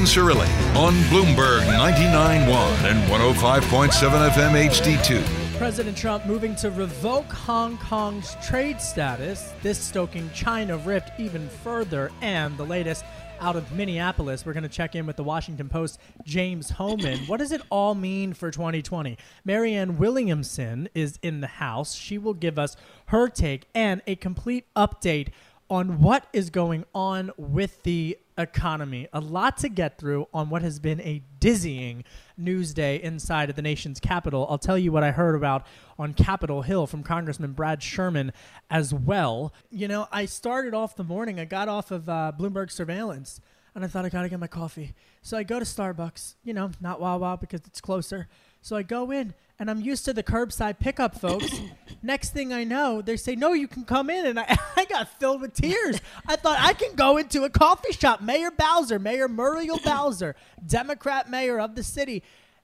Cirilli on Bloomberg 99.1 and 105.7 FM HD2. President Trump moving to revoke Hong Kong's trade status, this stoking China rift even further, and the latest out of Minneapolis. We're going to check in with the Washington Post, James Hohmann. What does it all mean for 2020? Marianne Williamson is in the house. She will give us her take and a complete update on what is going on with the economy. A lot to get through on what has been a dizzying news day inside of the nation's capital. I'll tell you what I heard about on Capitol Hill from Congressman Brad Sherman as well. You know, I started off the morning, I got off of uh, Bloomberg surveillance. And I thought I gotta get my coffee. So I go to Starbucks, you know, not Wawa because it's closer. So I go in and I'm used to the curbside pickup folks. Next thing I know, they say, No, you can come in. And I, I got filled with tears. I thought I can go into a coffee shop. Mayor Bowser, Mayor Muriel Bowser, Democrat mayor of the city.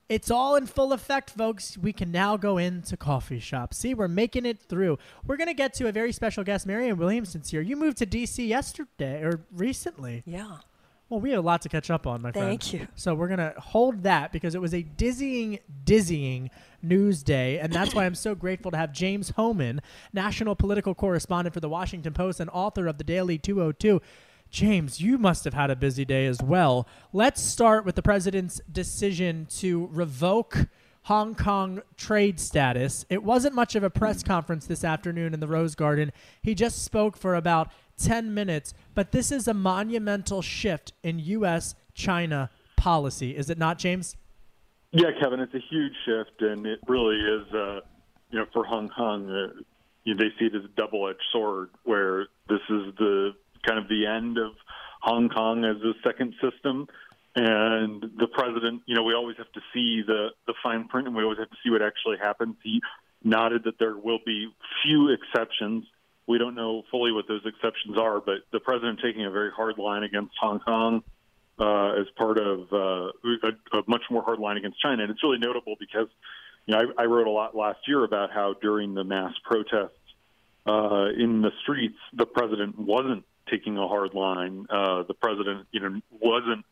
It's all in full effect, folks. We can now go into coffee shops. See, we're making it through. We're going to get to a very special guest, Marianne Williamson's here. You moved to D.C. yesterday or recently. Yeah. Well, we have a lot to catch up on, my friend. Thank you. So we're going to hold that because it was a dizzying, dizzying news day. And that's why I'm so grateful to have James Hohmann, national political correspondent for the Washington Post and author of the Daily 202. James, you must have had a busy day as well. Let's start with the president's decision to revoke Hong Kong trade status. It wasn't much of a press conference this afternoon in the Rose Garden. He just spoke for about 10 minutes, but this is a monumental shift in U.S. China policy, is it not, James? Yeah, Kevin, it's a huge shift, and it really is, uh, you know, for Hong Kong, uh, they see it as a double-edged sword, where this is the kind of the end of Hong Kong as a second system, and the president, you know, we always have to see the the fine print, and we always have to see what actually happens. He nodded that there will be few exceptions. We don't know fully what those exceptions are, but the president taking a very hard line against Hong Kong uh, as part of uh, a, a much more hard line against China. And it's really notable because you know I, I wrote a lot last year about how during the mass protests uh, in the streets, the president wasn't taking a hard line. Uh, the president, you know, wasn't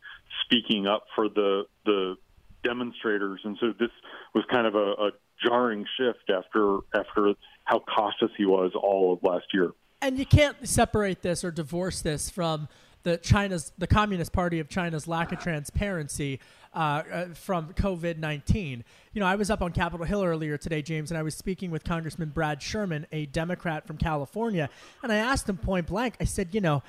speaking up for the the demonstrators, and so this was kind of a, a jarring shift after after how cautious he was all of last year. And you can't separate this or divorce this from the China's the Communist Party of China's lack of transparency uh, uh, from COVID nineteen. You know, I was up on Capitol Hill earlier today, James, and I was speaking with Congressman Brad Sherman, a Democrat from California, and I asked him point blank. I said, you know,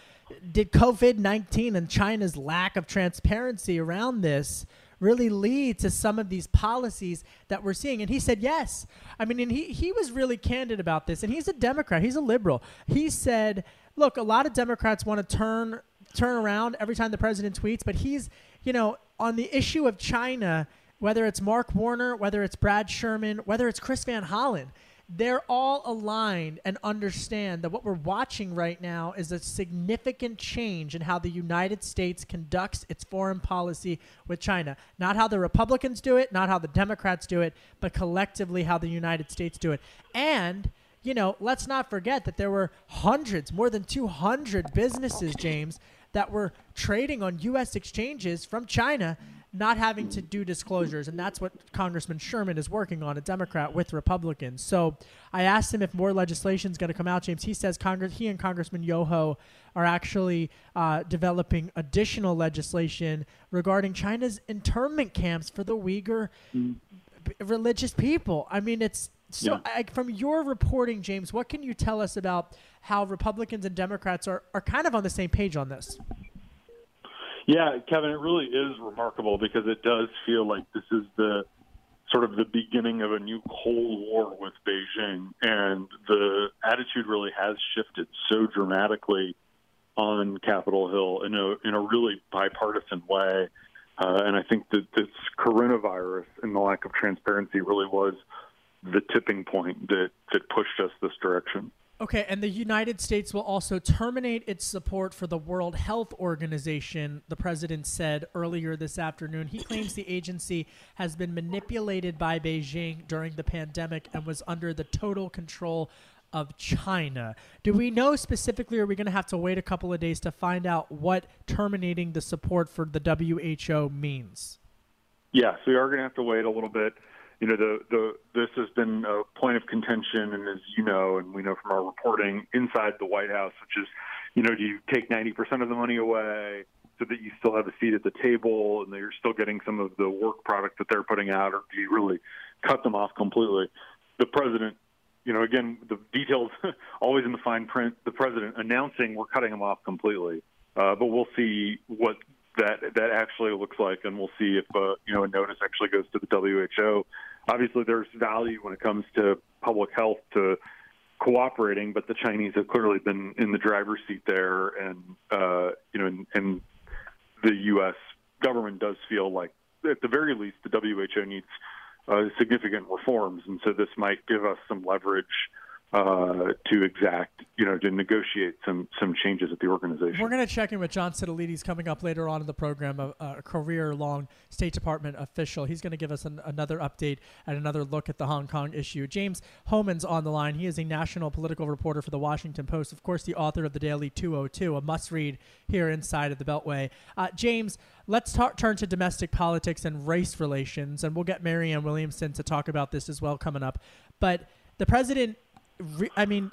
did COVID nineteen and China's lack of transparency around this? really lead to some of these policies that we're seeing? And he said yes. I mean, and he, he was really candid about this. And he's a Democrat, he's a liberal. He said, look, a lot of Democrats want to turn turn around every time the president tweets, but he's, you know, on the issue of China, whether it's Mark Warner, whether it's Brad Sherman, whether it's Chris Van Hollen, they're all aligned and understand that what we're watching right now is a significant change in how the United States conducts its foreign policy with China. Not how the Republicans do it, not how the Democrats do it, but collectively how the United States do it. And you know, let's not forget that there were hundreds, more than 200 businesses, James, that were trading on U.S. exchanges from China not having to do disclosures, and that's what Congressman Sherman is working on, a Democrat with Republicans. So I asked him if more legislation is going to come out, James. He says Congress, he and Congressman Yoho are actually uh, developing additional legislation regarding China's internment camps for the Uyghur mm. b- religious people. I mean, it's so yeah. I, from your reporting, James, what can you tell us about how Republicans and Democrats are, are kind of on the same page on this? Yeah, Kevin, it really is remarkable because it does feel like this is the sort of the beginning of a new Cold War with Beijing, and the attitude really has shifted so dramatically on Capitol Hill in a in a really bipartisan way. Uh, and I think that this coronavirus and the lack of transparency really was the tipping point that that pushed us this direction. Okay, and the United States will also terminate its support for the World Health Organization, the president said earlier this afternoon. He claims the agency has been manipulated by Beijing during the pandemic and was under the total control of China. Do we know specifically, or are we going to have to wait a couple of days to find out what terminating the support for the WHO means? Yes, we are going to have to wait a little bit you know, the, the this has been a point of contention, and as you know, and we know from our reporting inside the White House, which is, you know, do you take 90% of the money away so that you still have a seat at the table and that you're still getting some of the work product that they're putting out, or do you really cut them off completely? The president, you know, again, the details always in the fine print. The president announcing we're cutting them off completely, uh, but we'll see what that that actually looks like, and we'll see if uh, you know a notice actually goes to the WHO. Obviously, there's value when it comes to public health to cooperating, but the Chinese have clearly been in the driver's seat there, and uh, you know, and, and the U.S. government does feel like, at the very least, the WHO needs uh, significant reforms, and so this might give us some leverage uh, to exact, you know, to negotiate some some changes at the organization. We're going to check in with John Sitilides coming up later on in the program, a, a career-long State Department official. He's going to give us an, another update and another look at the Hong Kong issue. James Hohmann's on the line. He is a national political reporter for the Washington Post, of course, the author of the Daily 202, a must-read here inside of the Beltway. Uh, James, let's turn to domestic politics and race relations, and we'll get Marianne Williamson to talk about this as well coming up. But the president I mean,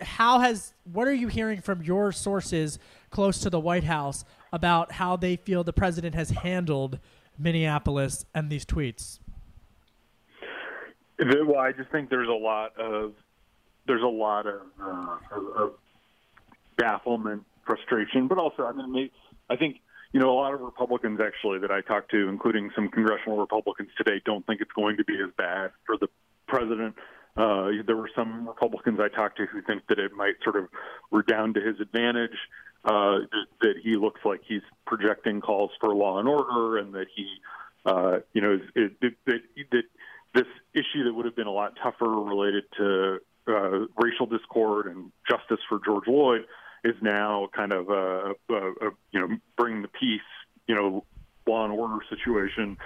how has what are you hearing from your sources close to the White House about how they feel the president has handled Minneapolis and these tweets? Well, I just think there's a lot of there's a lot of, uh, of bafflement, frustration, but also I mean, I think you know a lot of Republicans actually that I talked to, including some congressional Republicans today, don't think it's going to be as bad for the president uh, there were some Republicans I talked to who think that it might sort of redound to his advantage, uh, that, he looks like he's projecting calls for law and order, and that he, uh, you know, is, is, that, that this issue that would have been a lot tougher related to uh, racial discord and justice for George Floyd is now kind of a, a, a you know bring the peace, you know, law and order situation.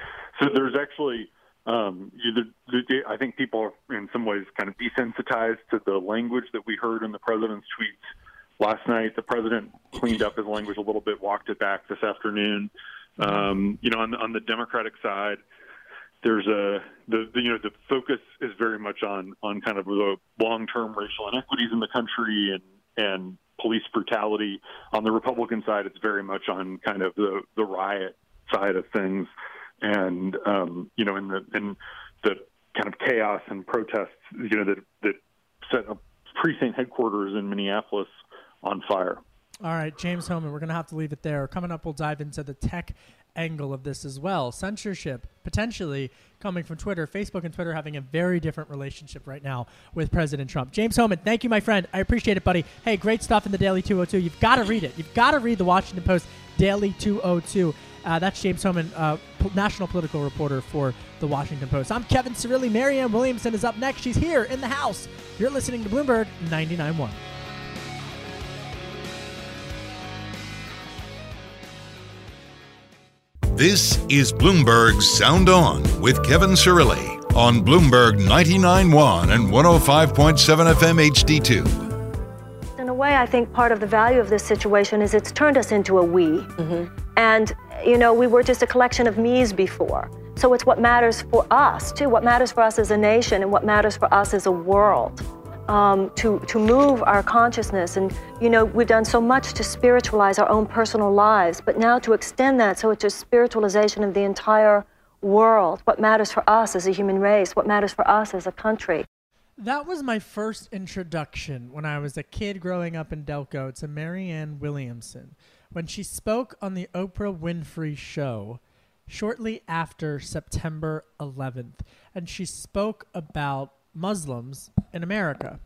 So there's actually um, you, I think people are in some ways kind of desensitized to the language that we heard in the president's tweets last night. The president cleaned up his language a little bit, walked it back this afternoon. Um, you know, on the, on the Democratic side, there's a the, the you know the focus is very much on on kind of the long-term racial inequities in the country and and police brutality. On the Republican side, it's very much on kind of the the riot side of things and um, you know, in the in the kind of chaos and protests, you know, that that set up precinct headquarters in Minneapolis on fire. All right, James Hohmann, we're going to have to leave it there. Coming up, we'll dive into the tech angle of this as well. Censorship potentially coming from Twitter, Facebook and Twitter having a very different relationship right now with President Trump. James Hohmann, thank you, my friend. I appreciate it, buddy. Hey, great stuff in the Daily 202. You've got to read it. You've got to read the Washington Post Daily 202. Uh, that's James Hohmann, uh, national political reporter for the Washington Post. I'm Kevin Cirilli. Marianne Williamson is up next. She's here in the house. You're listening to Bloomberg 99.1. This is Bloomberg Sound On with Kevin Cirilli on Bloomberg 99.1 and 105.7 FM HD2. In a way, I think part of the value of this situation is it's turned us into a we. Mm-hmm And, you know, we were just a collection of me's before. So it's what matters for us, too, what matters for us as a nation and what matters for us as a world. Um, to, to move our consciousness. And, you know, we've done so much to spiritualize our own personal lives, but now to extend that so it's a spiritualization of the entire world, what matters for us as a human race, what matters for us as a country. That was my first introduction when I was a kid growing up in Delco to Marianne Williamson when she spoke on the Oprah Winfrey show shortly after September 11th. And she spoke about Muslims in America.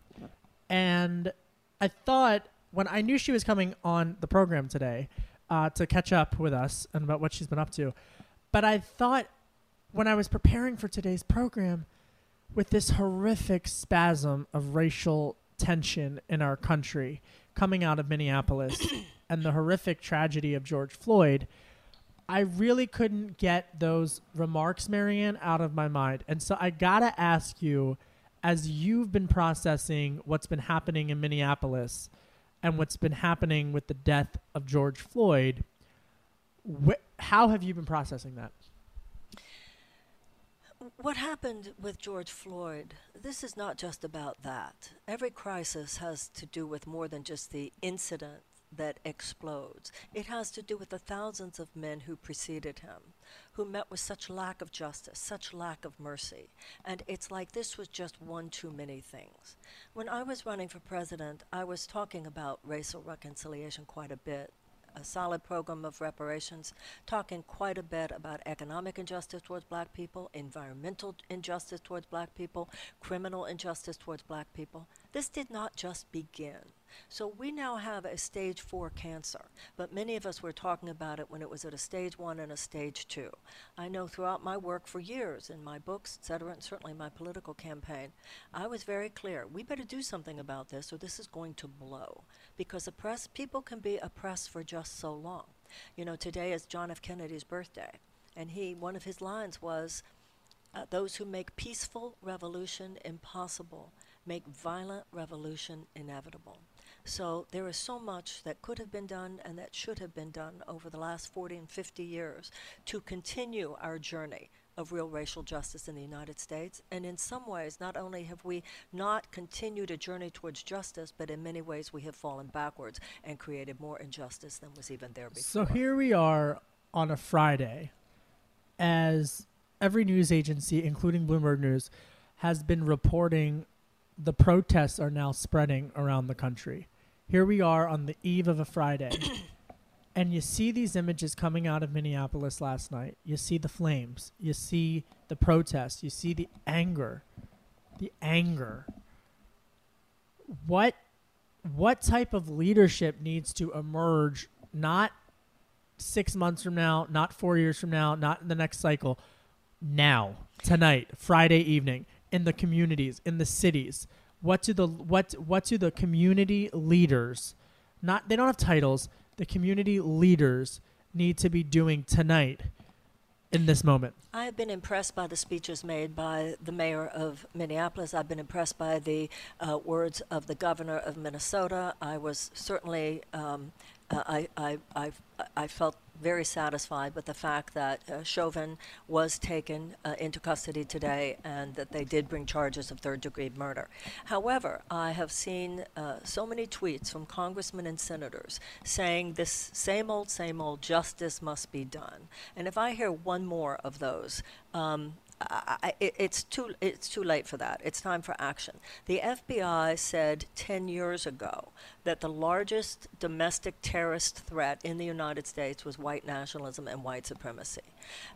And I thought when I knew she was coming on the program today uh, to catch up with us and about what she's been up to, but I thought when I was preparing for today's program, with this horrific spasm of racial tension in our country coming out of Minneapolis and the horrific tragedy of George Floyd, I really couldn't get those remarks, Marianne, out of my mind. And so I gotta ask you, as you've been processing what's been happening in Minneapolis and what's been happening with the death of George Floyd, wh- how have you been processing that? What happened with George Floyd, this is not just about that. Every crisis has to do with more than just the incident that explodes. It has to do with the thousands of men who preceded him, who met with such lack of justice, such lack of mercy. And it's like this was just one too many things. When I was running for president, I was talking about racial reconciliation quite a bit a solid program of reparations, talking quite a bit about economic injustice towards black people, environmental injustice towards black people, criminal injustice towards black people. This did not just begin. So we now have a stage four cancer, but many of us were talking about it when it was at a stage one and a stage two. I know throughout my work for years, in my books, et cetera, and certainly my political campaign, I was very clear we better do something about this or this is going to blow. Because oppressed people can be oppressed for just so long. You know, today is John F. Kennedy's birthday, and he, one of his lines was, uh, those who make peaceful revolution impossible make violent revolution inevitable. So there is so much that could have been done and that should have been done over the last 40 and 50 years to continue our journey of real racial justice in the United States. And in some ways, not only have we not continued a journey towards justice, but in many ways we have fallen backwards and created more injustice than was even there before. So here we are on a Friday as every news agency, including Bloomberg News, has been reporting the protests are now spreading around the country. Here we are on the eve of a Friday. and you see these images coming out of Minneapolis last night. You see the flames. You see the protests. You see the anger. The anger. What what type of leadership needs to emerge not 6 months from now, not 4 years from now, not in the next cycle, now, tonight, Friday evening in the communities, in the cities? What do the what what do the community leaders not they don't have titles, the community leaders need to be doing tonight in this moment? I have been impressed by the speeches made by the mayor of Minneapolis. I've been impressed by the uh, words of the governor of Minnesota. I was certainly, um, uh, I, I, I, I felt very satisfied with the fact that uh, Chauvin was taken uh, into custody today and that they did bring charges of third degree murder. However, I have seen uh, so many tweets from congressmen and senators saying this same old, same old justice must be done. And if I hear one more of those, um, I, it, it's too it's too late for that. It's time for action. The FBI said 10 years ago that the largest domestic terrorist threat in the United States was white nationalism and white supremacy.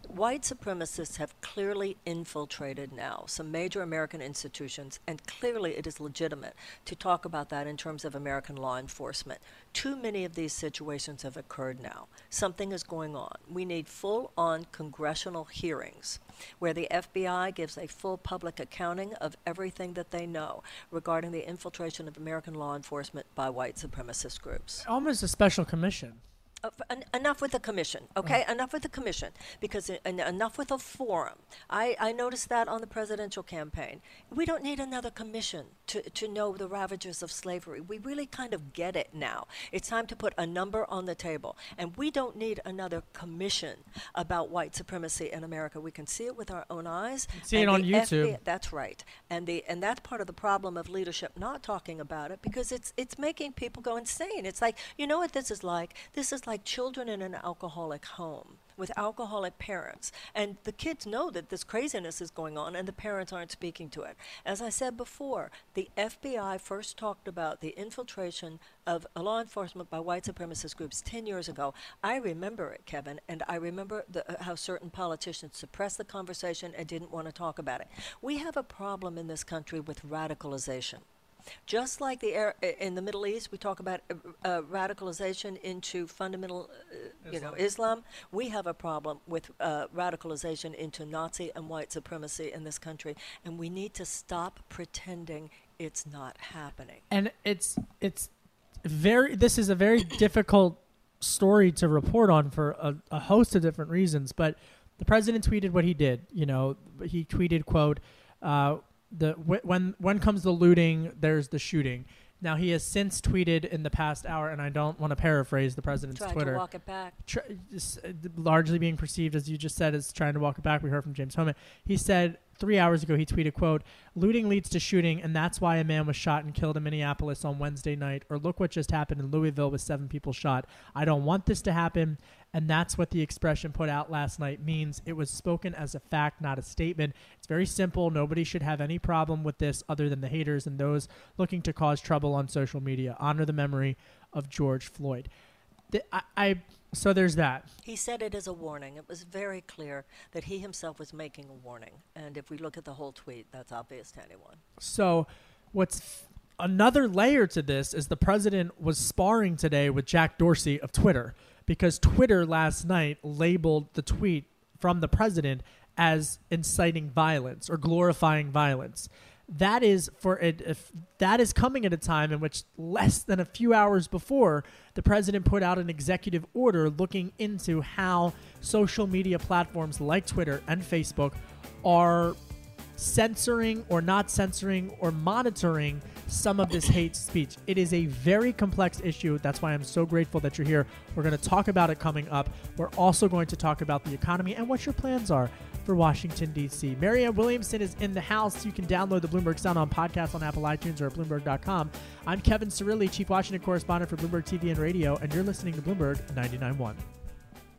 White supremacists have clearly infiltrated now some major American institutions, and clearly it is legitimate to talk about that in terms of American law enforcement. Too many of these situations have occurred now. Something is going on. We need full on congressional hearings where the FBI gives a full public accounting of everything that they know regarding the infiltration of American law enforcement by white supremacist groups. Almost a special commission. Uh, en- enough with the commission, okay? Enough with the commission, because e- en- enough with a forum. I, I noticed that on the presidential campaign. We don't need another commission to, to know the ravages of slavery. We really kind of get it now. It's time to put a number on the table, and we don't need another commission about white supremacy in America. We can see it with our own eyes. see it and on the YouTube. that's right, and the and that's part of the problem of leadership not talking about it because it's it's making people go insane. It's like you know what this is like. This is like children in an alcoholic home with alcoholic parents, and the kids know that this craziness is going on, and the parents aren't speaking to it. As I said before, the FBI first talked about the infiltration of law enforcement by white supremacist groups 10 years ago. I remember it, Kevin, and I remember the, uh, how certain politicians suppressed the conversation and didn't want to talk about it. We have a problem in this country with radicalization. Just like the air, in the Middle East, we talk about uh, uh, radicalization into fundamental, uh, you know, Islam. We have a problem with uh, radicalization into Nazi and white supremacy in this country, and we need to stop pretending it's not happening. and it's it's very this is a very difficult story to report on for a, a host of different reasons but the president tweeted what he did you know he tweeted quote uh, the when when comes the looting there's the shooting now he has since tweeted in the past hour and i don't want to paraphrase the president's Try twitter to walk it back. tr- s- uh, largely being perceived as you just said as trying to walk it back. We heard from James Hohmann. He said three hours ago he tweeted, "quote Looting leads to shooting, and that's why a man was shot and killed in Minneapolis on Wednesday night. Or look what just happened in Louisville with seven people shot. I don't want this to happen." And that's what the expression put out last night means. It was spoken as a fact, not a statement. It's very simple. Nobody should have any problem with this other than the haters and those looking to cause trouble on social media. Honor the memory of George Floyd. The, I, I so there's that. He said it as a warning. It was very clear that he himself was making a warning. And if we look at the whole tweet, that's obvious to anyone. So, what's f- another layer to this is the president was sparring today with Jack Dorsey of Twitter because Twitter last night labeled the tweet from the president as inciting violence or glorifying violence. That is for it. If that is coming at a time in which less than a few hours before the president put out an executive order looking into how social media platforms like Twitter and Facebook are censoring or not censoring or monitoring some of this hate speech. It is a very complex issue. That's why I'm so grateful that you're here. We're going to talk about it coming up. We're also going to talk about the economy and what your plans are for Washington, D.C. Marianne Williamson is in the house. You can download the Bloomberg Sound on podcast on Apple iTunes or at Bloomberg.com. I'm Kevin Cirilli, Chief Washington Correspondent for Bloomberg TV and Radio, and you're listening to Bloomberg 99.1.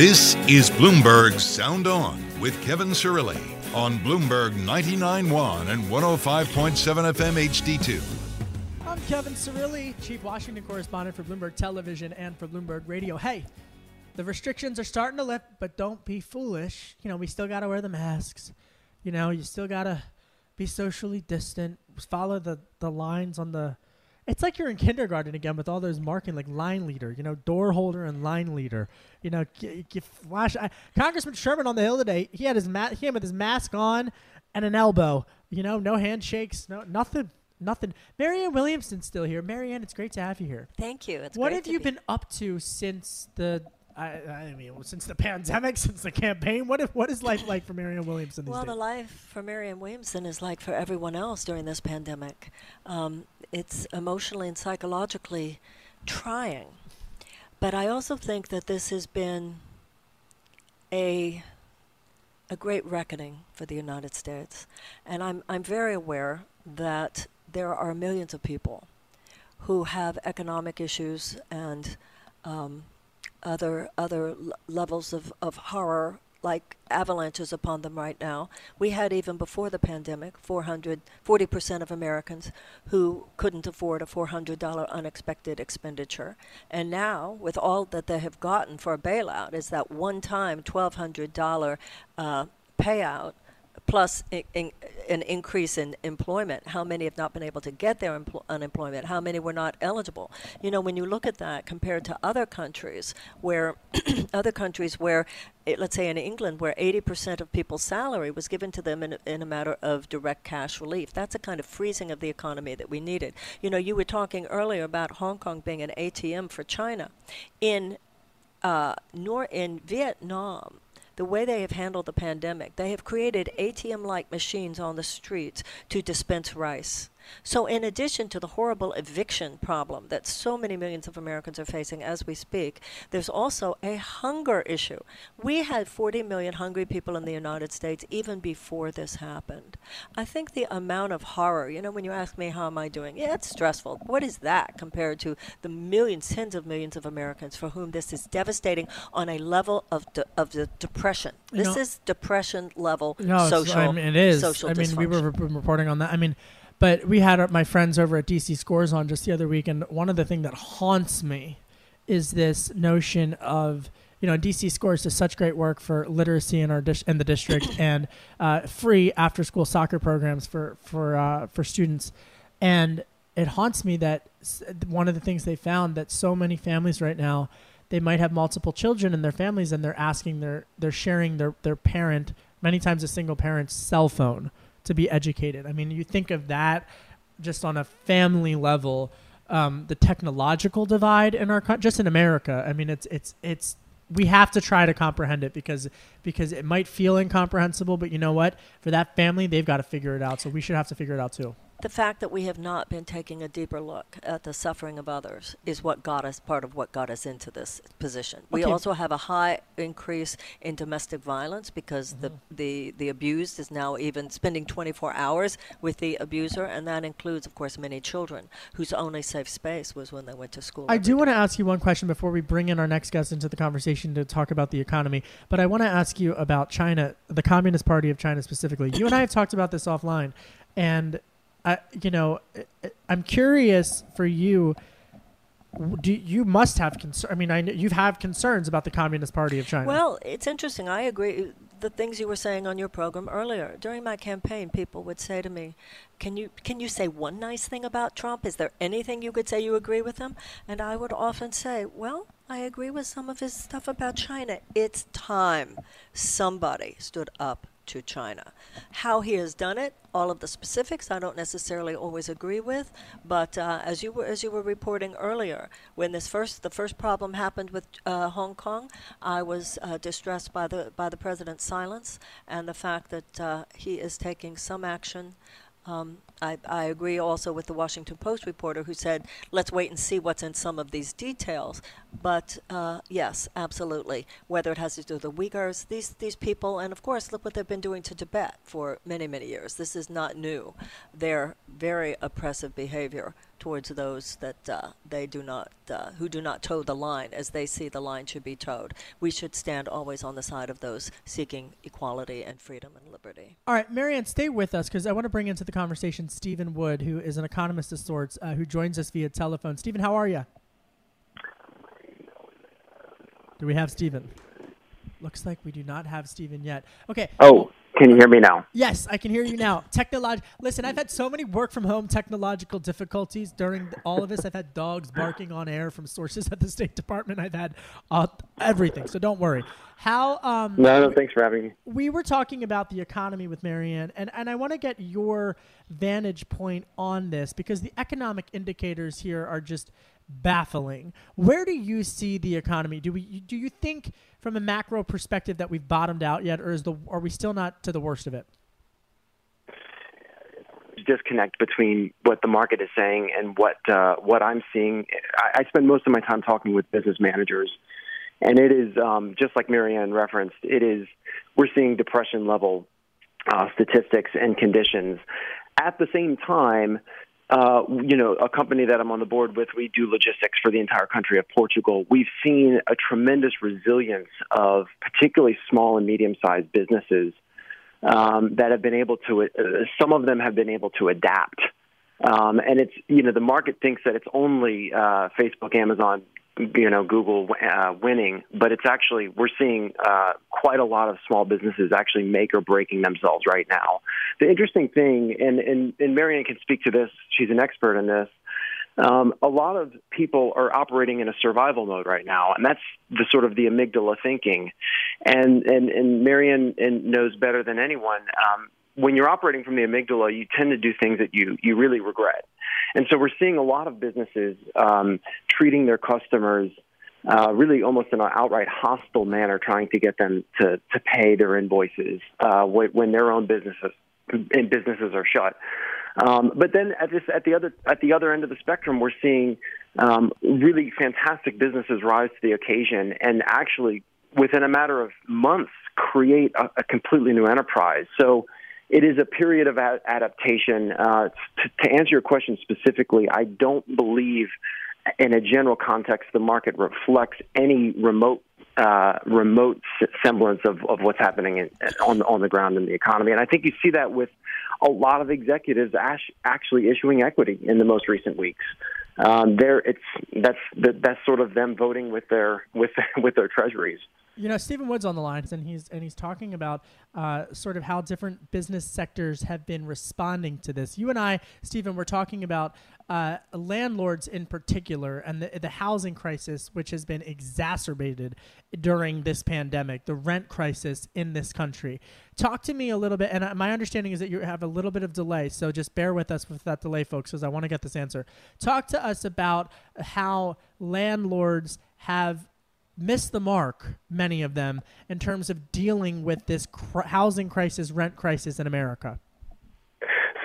This is Bloomberg Sound On with Kevin Cirilli on Bloomberg 99.1 and 105.7 FM HD2. I'm Kevin Cirilli, Chief Washington Correspondent for Bloomberg Television and for Bloomberg Radio. Hey, the restrictions are starting to lift, but don't be foolish. You know, we still got to wear the masks. You know, you still got to be socially distant, follow the, the lines on the. It's like you're in kindergarten again with all those marking, like line leader, you know, door holder and line leader. You know, g- g- flash. I, Congressman Sherman on the Hill today, he had his ma- he had with his mask on and an elbow. You know, no handshakes, no nothing, nothing. Marianne Williamson's still here. Marianne, it's great to have you here. Thank you. It's what have you be- been up to since the? I, I mean, since the pandemic, since the campaign, what if, what is life like for Marianne Williamson these Well, days? the life for Marianne Williamson is like for everyone else during this pandemic. Um, it's emotionally and psychologically trying. But I also think that this has been a a great reckoning for the United States. And I'm I'm very aware that there are millions of people who have economic issues and um, other other levels of, of horror like avalanches upon them right now. We had even before the pandemic 400 40% of Americans who couldn't afford a $400 unexpected expenditure. And now with all that they have gotten for a bailout is that one-time $1200 uh, payout plus in, in, an increase in employment. How many have not been able to get their empl- unemployment? How many were not eligible? You know, when you look at that compared to other countries where other countries where it, let's say in England, where 80% of people's salary was given to them in, in a matter of direct cash relief. That's a kind of freezing of the economy that we needed. You know, you were talking earlier about Hong Kong being an ATM for China. In uh, nor in Vietnam, the way they have handled the pandemic, they have created ATM like machines on the streets to dispense rice. So, in addition to the horrible eviction problem that so many millions of Americans are facing as we speak, there's also a hunger issue. We had 40 million hungry people in the United States even before this happened. I think the amount of horror, you know, when you ask me how am I doing, yeah, it's stressful. What is that compared to the millions, tens of millions of Americans for whom this is devastating on a level of de- of the depression? This know, is depression level no, social. I mean, it is. Social I mean, we were reporting on that. I mean but we had my friends over at DC Scores on just the other week, and one of the things that haunts me is this notion of you know DC Scores does such great work for literacy in our dis- in the district and uh, free after school soccer programs for for uh, for students, and it haunts me that one of the things they found that so many families right now they might have multiple children in their families and they're asking their they're sharing their their parent many times a single parent's cell phone to be educated. I mean, you think of that just on a family level, um, the technological divide in our just in America. I mean, it's it's it's we have to try to comprehend it because because it might feel incomprehensible, but you know what? For that family, they've got to figure it out. So we should have to figure it out too the fact that we have not been taking a deeper look at the suffering of others is what got us part of what got us into this position. We also have a high increase in domestic violence because mm-hmm. the, the the abused is now even spending 24 hours with the abuser, and that includes, of course, many children whose only safe space was when they went to school. I do want to ask you one question before we bring in our next guest into the conversation to talk about the economy, but I want to ask you about China, the Communist Party of China specifically. You and I have talked about this offline, and I, you know, I'm curious for you. Do you must have concern? I mean, I you have concerns about the Communist Party of China. Well, it's interesting. I agree. The things you were saying on your program earlier during my campaign, people would say to me, "Can you can you say one nice thing about Trump? Is there anything you could say you agree with him?" And I would often say, "Well, I agree with some of his stuff about China. It's time somebody stood up to China. How he has done it, all of the specifics, I don't necessarily always agree with. But uh, as you were as you were reporting earlier, when this first the first problem happened with uh, Hong Kong, I was uh, distressed by the by the president's silence and the fact that uh, he is taking some action um, I, I, agree also with the Washington Post reporter who said, let's wait and see what's in some of these details. But uh, yes, absolutely. Whether it has to do with the Uyghurs, these, these people, and of course, look what they've been doing to Tibet for many, many years. This is not new. Their very oppressive behavior towards those that uh, they do not, uh, who do not toe the line as they see the line should be towed. We should stand always on the side of those seeking equality and freedom and liberty. All right, Marianne, stay with us because I want to bring into the conversation Stephen Wood, who is an economist of sorts, uh, who joins us via telephone. Stephen, how are you? Do we have Stephen? Looks like we do not have Stephen yet. Okay. Oh, can you hear me now? Yes, I can hear you now. Technolog- Listen, I've had so many work from home technological difficulties during all of this. I've had dogs barking on air from sources at the State Department. I've had uh, everything, so don't worry. How? Um, no, no, thanks for having me. We were talking about the economy with Marianne, and, and I want to get your vantage point on this because the economic indicators here are just baffling. Where do you see the economy? Do we do you think from a macro perspective that we've bottomed out yet, or is the are we still not to the worst of it? Disconnect between what the market is saying and what uh, what I'm seeing. I, I spend most of my time talking with business managers, and it is um, just like Marianne referenced. It is we're seeing depression level uh, statistics and conditions. At the same time, uh, you know, a company that I'm on the board with, we do logistics for the entire country of Portugal. We've seen a tremendous resilience of particularly small and medium sized businesses um, that have been able to, uh, some of them have been able to adapt. Um, and it's, you know, the market thinks that it's only uh, Facebook, Amazon, you know Google uh, winning, but it's actually we're seeing uh, quite a lot of small businesses actually make or breaking themselves right now. The interesting thing, and and, and Marianne can speak to this; she's an expert in this. Um, a lot of people are operating in a survival mode right now, and that's the sort of the amygdala thinking. And and and Marianne knows better than anyone. Um, when you're operating from the amygdala, you tend to do things that you you really regret. And so we're seeing a lot of businesses um, treating their customers uh, really almost in an outright hostile manner, trying to get them to, to pay their invoices uh, when their own businesses and businesses are shut. Um, but then at this at the other at the other end of the spectrum, we're seeing um, really fantastic businesses rise to the occasion and actually within a matter of months create a, a completely new enterprise. So it is a period of adaptation. Uh, to, answer your question specifically, I don't believe, in a general context, the market reflects any remote uh, remote semblance of, of what's happening in, on on the ground in the economy. And I think you see that with a lot of executives actually issuing equity in the most recent weeks. Um, there, it's that's that's sort of them voting with their with with their treasuries. You know, Stephen Wood's on the lines, and he's and he's talking about uh, sort of how different business sectors have been responding to this. You and I, Stephen, we're talking about uh, landlords in particular and the, the housing crisis, which has been exacerbated during this pandemic, the rent crisis in this country. Talk to me a little bit, and uh, my understanding is that you have a little bit of delay, so just bear with us with that delay, folks, because I want to get this answer. Talk to us about how landlords have missed the mark, many of them, in terms of dealing with this cr- housing crisis, rent crisis in America?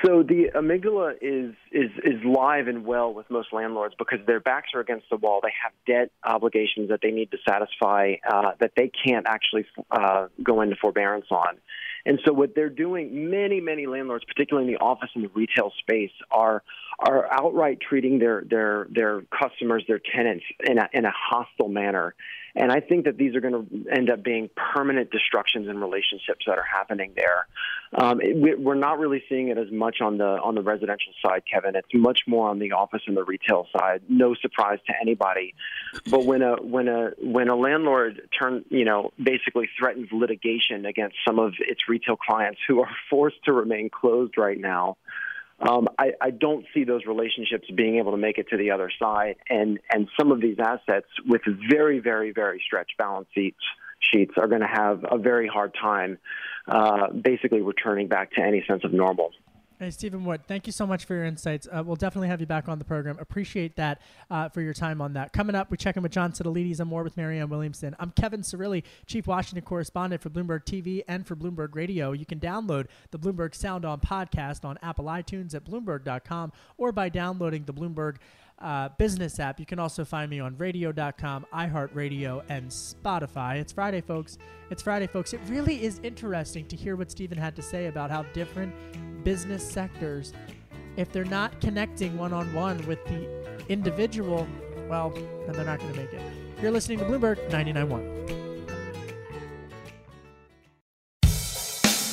So the amygdala is is is live and well with most landlords because their backs are against the wall. They have debt obligations that they need to satisfy uh, that they can't actually uh, go into forbearance on. And so what they're doing, many many landlords, particularly in the office and the retail space, are are outright treating their their their customers, their tenants, in a in a hostile manner. And I think that these are going to end up being permanent destructions in relationships that are happening there. Um, it, we're not really seeing it as much on the on the residential side, Kevin. It's much more on the office and the retail side. No surprise to anybody. But when a when a when a landlord turn you know basically threatens litigation against some of its retail clients who are forced to remain closed right now um, I, I don't see those relationships being able to make it to the other side. And, and some of these assets with very, very, very stretched balance sheets, sheets are going to have a very hard time uh, basically returning back to any sense of normal. Hey, Stephen Wood, thank you so much for your insights. Uh, we'll definitely have you back on the program. Appreciate that uh, for your time on that. Coming up, we check in with John Sitilides and more with Marianne Williamson. I'm Kevin Cirilli, Chief Washington Correspondent for Bloomberg TV and for Bloomberg Radio. You can download the Bloomberg Sound On podcast on Apple iTunes at Bloomberg.com or by downloading the Bloomberg uh, business app. You can also find me on radio.com, iHeartRadio, and Spotify. It's Friday, folks. It's Friday, folks. It really is interesting to hear what Stephen had to say about how different business sectors, if they're not connecting one on one with the individual, well, then they're not going to make it. You're listening to Bloomberg 99.1.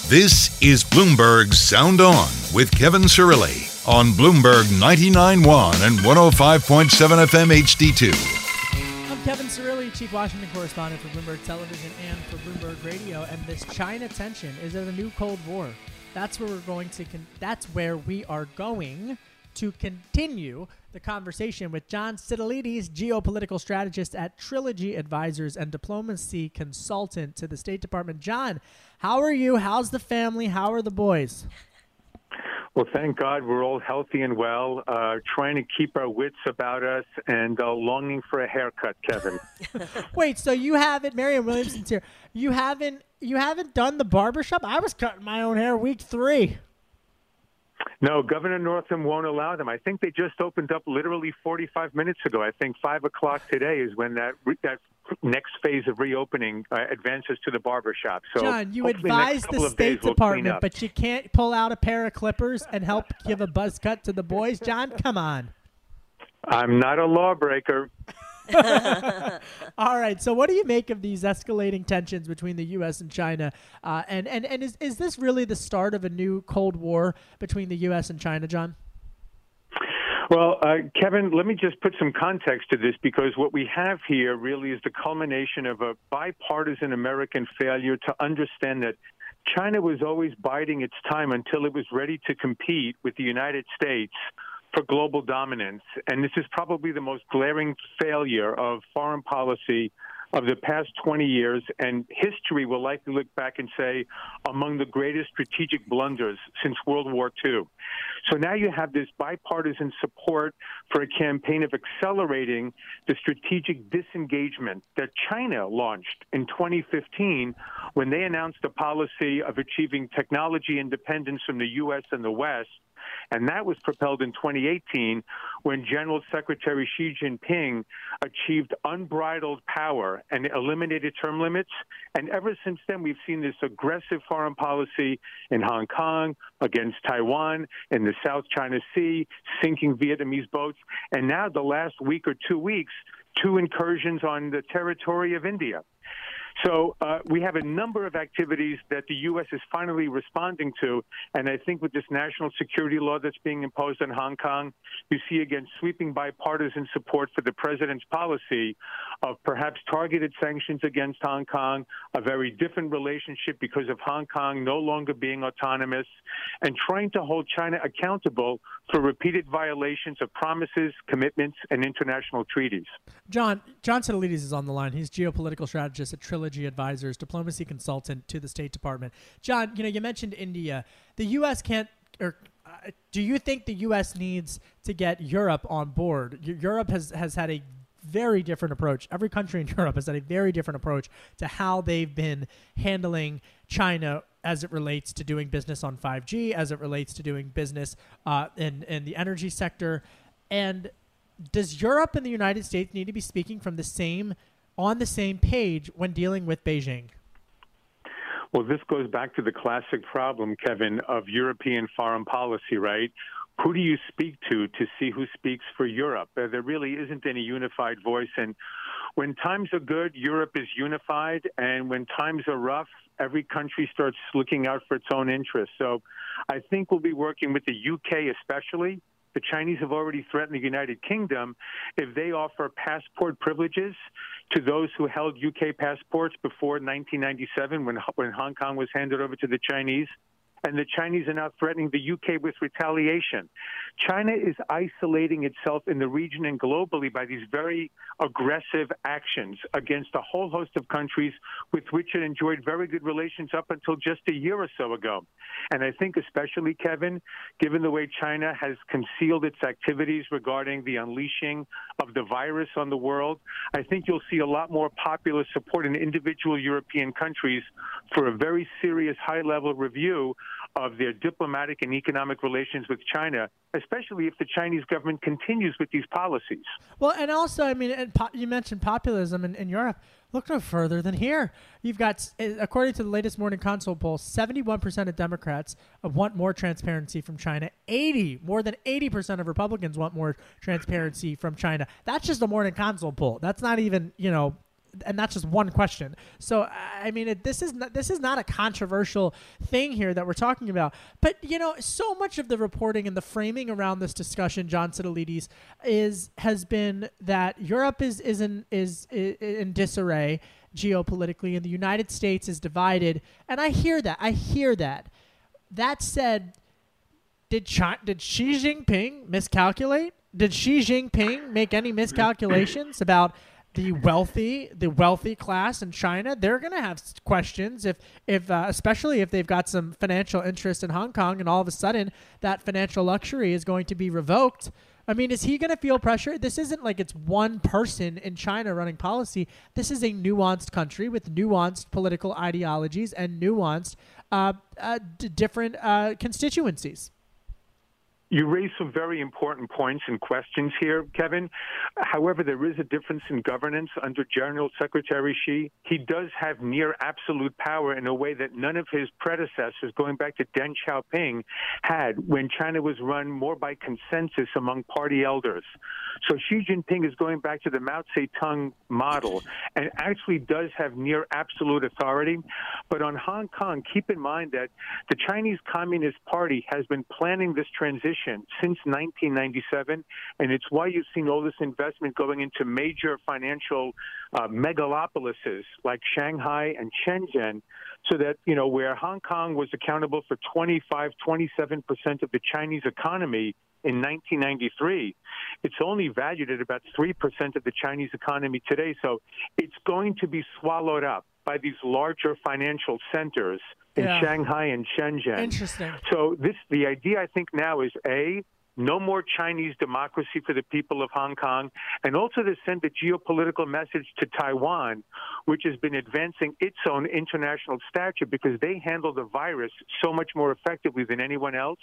This is Bloomberg Sound On with Kevin Cirilli on Bloomberg 99.1 and 105.7 FM HD2. I'm Kevin Cirilli, Chief Washington Correspondent for Bloomberg Television and for Bloomberg Radio. And this China tension is it a new Cold War? That's where we're going to. Con- that's where we are going to continue the conversation with John Sitilides, geopolitical strategist at Trilogy Advisors and diplomacy consultant to the State Department. John, how are you? How's the family? How are the boys? Well, thank God we're all healthy and well, uh, trying to keep our wits about us and uh, longing for a haircut, Kevin. Wait, so you haven't, Marianne Williamson's here. You haven't, you haven't done the barbershop? I was cutting my own hair week three. No, Governor Northam won't allow them. I think they just opened up literally 45 minutes ago. I think five o'clock today is when that that next phase of reopening uh, advances to the barbershop. So, John, you advise the State we'll Department, but you can't pull out a pair of clippers and help give a buzz cut to the boys. John, come on. I'm not a lawbreaker. All right. So, what do you make of these escalating tensions between the U.S. and China? Uh, and and and is is this really the start of a new Cold War between the U.S. and China, John? Well, uh, Kevin, let me just put some context to this because what we have here really is the culmination of a bipartisan American failure to understand that China was always biding its time until it was ready to compete with the United States for global dominance. And this is probably the most glaring failure of foreign policy of the past 20 years, and history will likely look back and say among the greatest strategic blunders since World War II. So now you have this bipartisan support for a campaign of accelerating the strategic disengagement that China launched in 2015 when they announced a policy of achieving technology independence from the U.S. and the West and that was propelled in 2018 when General Secretary Xi Jinping achieved unbridled power and eliminated term limits. And ever since then, we've seen this aggressive foreign policy in Hong Kong, against Taiwan, in the South China Sea, sinking Vietnamese boats. And now, the last week or two weeks, two incursions on the territory of India. So uh, we have a number of activities that the U.S. is finally responding to, and I think with this national security law that's being imposed on Hong Kong, you see again sweeping bipartisan support for the president's policy of perhaps targeted sanctions against Hong Kong, a very different relationship because of Hong Kong no longer being autonomous, and trying to hold China accountable for repeated violations of promises, commitments, and international treaties. John John Sitilides is on the line. He's geopolitical strategist at Trilogy Advisors, diplomacy consultant to the State Department. John, you know, you mentioned India. The U.S. can't, or uh, do you think the U.S. needs to get Europe on board? Europe has has had a very different approach. Every country in Europe has had a very different approach to how they've been handling China as it relates to doing business on 5G, as it relates to doing business uh, in in the energy sector, and does Europe and the United States need to be speaking from the same on the same page when dealing with Beijing? Well, this goes back to the classic problem, Kevin, of European foreign policy, right? Who do you speak to to see who speaks for Europe? There really isn't any unified voice. And when times are good, Europe is unified. And when times are rough, every country starts looking out for its own interests. So I think we'll be working with the UK especially the Chinese have already threatened the United Kingdom if they offer passport privileges to those who held UK passports before 1997 when, when Hong Kong was handed over to the Chinese and the Chinese are now threatening the UK with retaliation. China is isolating itself in the region and globally by these very aggressive actions against a whole host of countries with which it enjoyed very good relations up until just a year or so ago. And I think, especially, Kevin, given the way China has concealed its activities regarding the unleashing of the virus on the world, I think you'll see a lot more popular support in individual European countries for a very serious high level review of their diplomatic and economic relations with China, especially if the Chinese government continues with these policies. Well, and also, I mean, po- you mentioned populism in, in Europe. Look no further than here. You've got, eh, according to the latest Morning Consult poll, 71% of Democrats want more transparency from China. 80, more than 80% of Republicans want more transparency from China. That's just a Morning Consult poll. That's not even, you know, and that's just one question. So I mean, it, this is not, this is not a controversial thing here that we're talking about. But you know, so much of the reporting and the framing around this discussion, John Sitilides, is has been that Europe is is in is, is in disarray geopolitically, and the United States is divided. And I hear that. I hear that. That said, did did Xi Jinping miscalculate? Did Xi Jinping make any miscalculations about? The wealthy, the wealthy class in China, they're going to have questions if, if uh, especially if they've got some financial interest in Hong Kong, and all of a sudden that financial luxury is going to be revoked. I mean, is he going to feel pressure? This isn't like it's one person in China running policy. This is a nuanced country with nuanced political ideologies and nuanced uh, uh, d- different uh, constituencies. You raise some very important points and questions here, Kevin. However, there is a difference in governance under General Secretary Xi. He does have near absolute power in a way that none of his predecessors, going back to Deng Xiaoping, had when China was run more by consensus among party elders. So Xi Jinping is going back to the Mao Zedong model and actually does have near absolute authority. But on Hong Kong, keep in mind that the Chinese Communist Party has been planning this transition since 1997, and it's why you've seen all this investment going into major financial uh, megalopolises like Shanghai and Shenzhen so that, you know, where Hong Kong was accountable for 25, 27% of the Chinese economy in 1993, it's only valued at about 3% of the Chinese economy today. So it's going to be swallowed up by these larger financial centers in Yeah. Shanghai and Shenzhen. Interesting. So this the idea I think now is a no more Chinese democracy for the people of Hong Kong, and also to send a geopolitical message to Taiwan, which has been advancing its own international stature because they handle the virus so much more effectively than anyone else.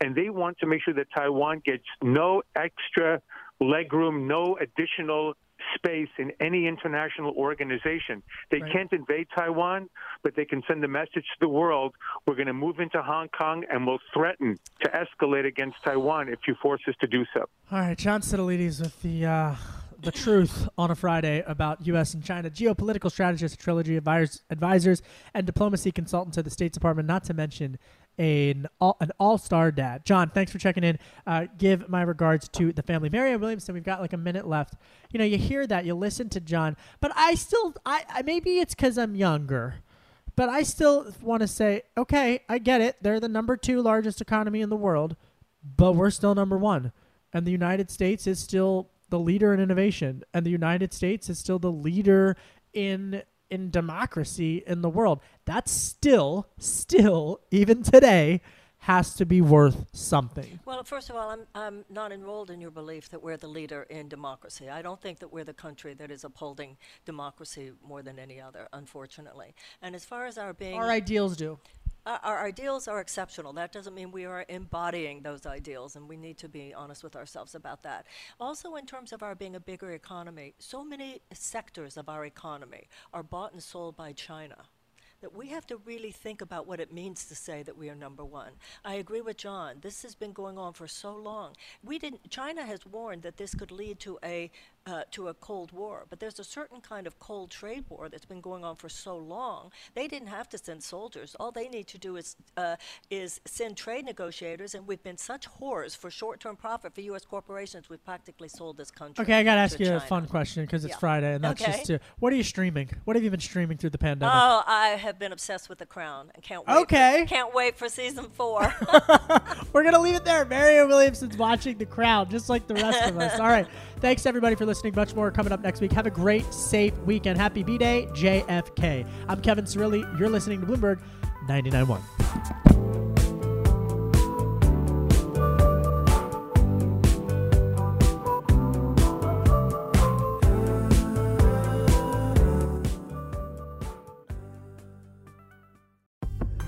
And they want to make sure that Taiwan gets no extra legroom, no additional space in any international organization. They Right. can't invade Taiwan, but they can send a message to the world we're going to move into Hong Kong and we'll threaten to escalate against Taiwan if you force us to do so. All right, John Sitilides with the uh, the truth on a Friday about U.S. and China. Geopolitical strategist, trilogy advisors, advisors, and diplomacy consultant to the State Department. Not to mention an all, an all star dad. John, thanks for checking in. Uh, give my regards to the family. Marianne Williamson. We've got like a minute left. You know, you hear that, you listen to John, but I still, I, I maybe it's because I'm younger. But I still want to say, okay, I get it. They're the number two largest economy in the world, but we're still number one. And the United States is still the leader in innovation. And the United States is still the leader in in democracy in the world. That's still, still, even today, has to be worth something. Well, first of all, I'm, I'm not enrolled in your belief that we're the leader in democracy. I don't think that we're the country that is upholding democracy more than any other, unfortunately. And as far as our being. Our ideals do. Our, our ideals are exceptional. That doesn't mean we are embodying those ideals, and we need to be honest with ourselves about that. Also, in terms of our being a bigger economy, so many sectors of our economy are bought and sold by China that we have to really think about what it means to say that we are number one. I agree with John. This has been going on for so long. We didn't. China has warned that this could lead to a uh, to a cold war, but there's a certain kind of cold trade war that's been going on for so long. They didn't have to send soldiers. All they need to do is uh, is send trade negotiators, and we've been such whores for short-term profit for U.S. corporations. We've practically sold this country. Okay, I got to ask you a fun question because it's Yeah. Friday, and that's Okay. just to, what are you streaming? What have you been streaming through the pandemic? Oh, I have been obsessed with The Crown and can't wait. Okay. For, can't wait for season four. We're gonna leave it there. Marianne Williamson's watching the Crown, just like the rest of us. All right. Thanks everybody for listening. Much more coming up next week. Have a great, safe weekend. Happy B Day, JFK. I'm Kevin Cirilli. You're listening to Bloomberg 99.1.